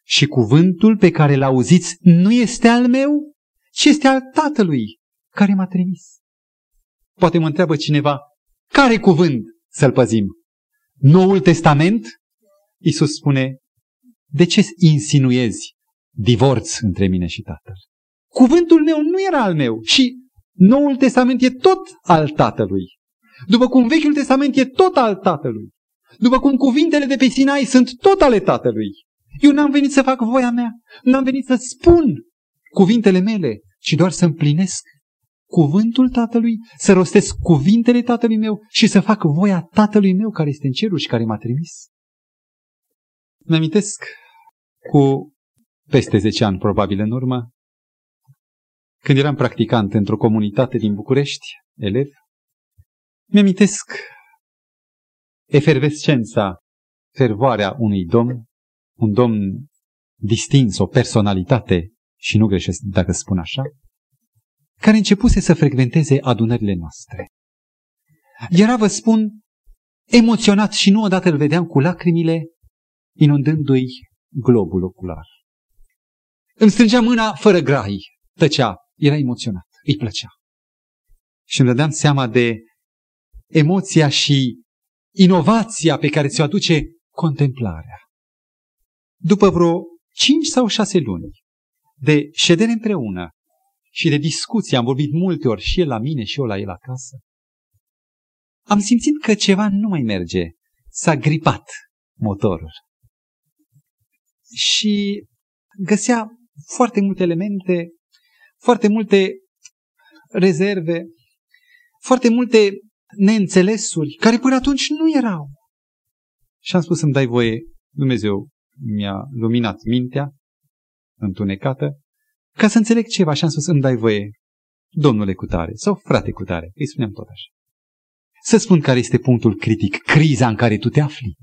Și cuvântul pe care l-auziți nu este al meu, ci este al Tatălui care m-a trimis. Poate mă întreabă cineva, care cuvânt să-l păzim? Noul Testament? Iisus spune, de ce insinuezi divorț între mine și Tatăl? Cuvântul meu nu era al meu și Noul Testament e tot al Tatălui. După cum Vechiul Testament e tot al Tatălui. După cum cuvintele de pe Sinai sunt tot ale Tatălui. Eu n-am venit să fac voia mea, n-am venit să spun cuvintele mele, ci doar să împlinesc cuvântul Tatălui, să rostesc cuvintele Tatălui meu și să fac voia Tatălui meu care este în cerul și care m-a trimis. Mă amintesc cu peste 10 ani probabil în urmă, când eram practicant într-o comunitate din București, elev, mi-amintesc efervescența, fervoarea unui domn, un domn distins, o personalitate, și nu greșesc dacă spun așa, care începuse să frecventeze adunările noastre. Era, vă spun, emoționat și nu odată îl vedeam cu lacrimile inundându-i globul ocular. Îmi strângea mâna fără grai, tăcea, era emoționat, îi plăcea. Și îmi dădeam seama de emoția și inovația pe care ți-o aduce contemplarea. După vreo cinci sau șase luni de ședere împreună și de discuție, am vorbit multe ori și el la mine și eu la el acasă, am simțit că ceva nu mai merge. S-a gripat motorul. Și găsea foarte multe elemente, foarte multe rezerve, foarte multe neînțelesuri, care până atunci nu erau. Și am spus să-mi dai voie, Dumnezeu mi-a luminat mintea, întunecată, ca să înțeleg ceva și am spus, îmi dai voie, domnule cutare sau frate cutare, îi spuneam tot așa. Să spun care este punctul critic, criza în care tu te afli.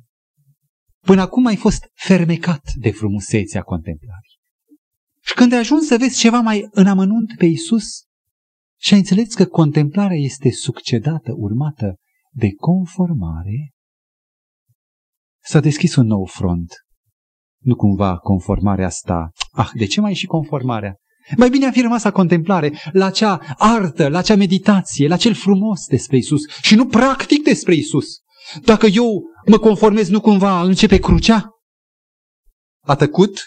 Până acum ai fost fermecat de frumusețea contemplării. Și când ai ajuns să vezi ceva mai în amănunt pe Isus și ai înțeles că contemplarea este succedată, urmată de conformare, s-a deschis un nou front. Nu cumva conformarea asta. Ah, de ce mai e și conformarea? Mai bine a fi rămas la contemplare, la acea artă, la acea meditație, la cel frumos despre Isus și nu practic despre Isus. Dacă eu mă conformez, nu cumva începe crucea? A tăcut,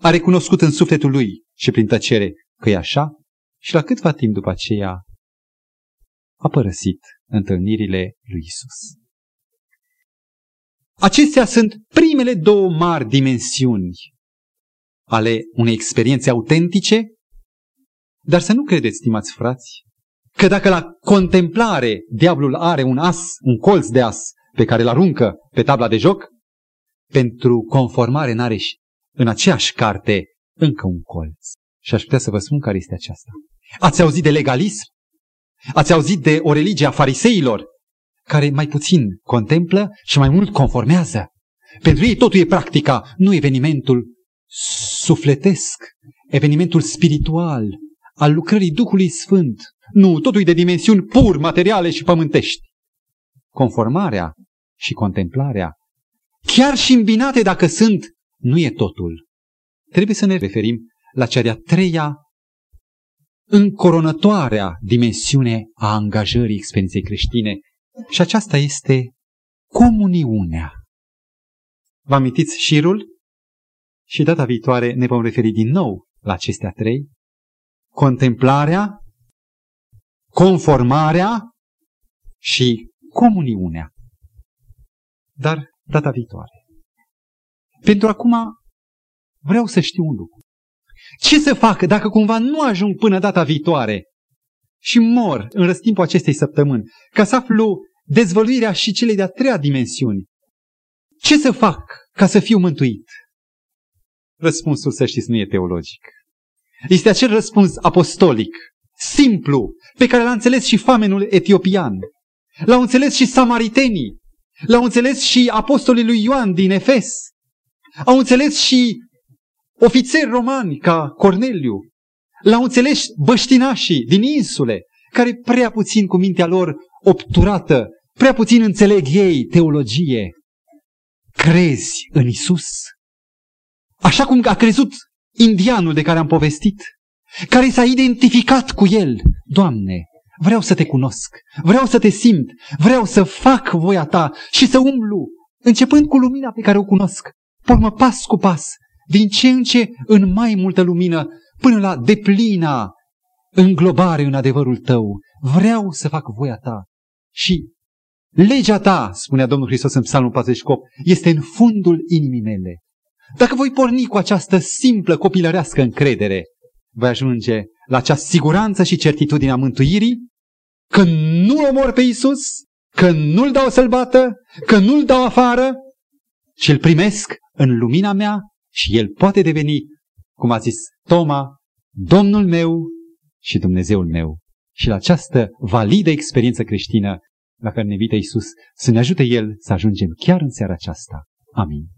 a recunoscut în sufletul lui și prin tăcere că e așa și la câtva timp după aceea a părăsit întâlnirile lui Isus. Acestea sunt primele două mari dimensiuni ale unei experiențe autentice, dar să nu credeți, stimați frați, că dacă la contemplare diavolul are un as, un colț de as pe care îl aruncă pe tabla de joc, pentru conformare n-are și în aceeași carte încă un colț. Și aș putea să vă spun care este aceasta. Ați auzit de legalism? Ați auzit de o religie a fariseilor? Care mai puțin contemplă și mai mult conformează. Pentru ei totul e practica, nu evenimentul sufletesc, evenimentul spiritual, al lucrării Duhului Sfânt. Nu, totul e de dimensiuni pur materiale și pământești. Conformarea și contemplarea, chiar și îmbinate dacă sunt, nu e totul. Trebuie să ne referim la cea de-a treia încoronătoarea dimensiune a angajării experienței creștine și aceasta este comuniunea. Vă amintiți șirul? Și data viitoare ne vom referi din nou la acestea trei. Contemplarea, conformarea și comuniunea. Dar data viitoare. Pentru acum vreau să știu un lucru. Ce să fac dacă cumva nu ajung până data viitoare și mor în răstimpul acestei săptămâni, ca să aflu dezvăluirea și celei de-a treia dimensiuni. Ce să fac ca să fiu mântuit? Răspunsul, să știți, nu e teologic. Este acel răspuns apostolic, simplu, pe care l-a înțeles și famenul etiopian. L-au înțeles și samaritenii. L-au înțeles și apostolii lui Ioan din Efes. Au înțeles și ofițeri romani ca Corneliu. L-au înțeles băștinașii din insule, care prea puțin cu mintea lor obturată, prea puțin înțeleg ei teologie. Crezi în Isus? Așa cum a crezut indianul de care am povestit, care s-a identificat cu el. Doamne, vreau să te cunosc, vreau să te simt, vreau să fac voia ta și să umblu Începând cu lumina pe care o cunosc, pormă pas cu pas, din ce în ce în mai multă lumină, până la deplina înglobare în adevărul tău. Vreau să fac voia ta. Și legea ta, spunea Domnul Hristos în Psalmul 48, este în fundul inimii mele. Dacă voi porni cu această simplă copilărească încredere, voi ajunge la acea siguranță și certitudine a mântuirii, că nu omor pe Isus, că nu-l dau să-l bată, că nu-l dau afară, ci îl primesc în lumina mea și el poate deveni, cum a zis Toma, Domnul meu și Dumnezeul meu. Și la această validă experiență creștină la care ne invită Isus, să ne ajute El să ajungem chiar în seara aceasta. Amin.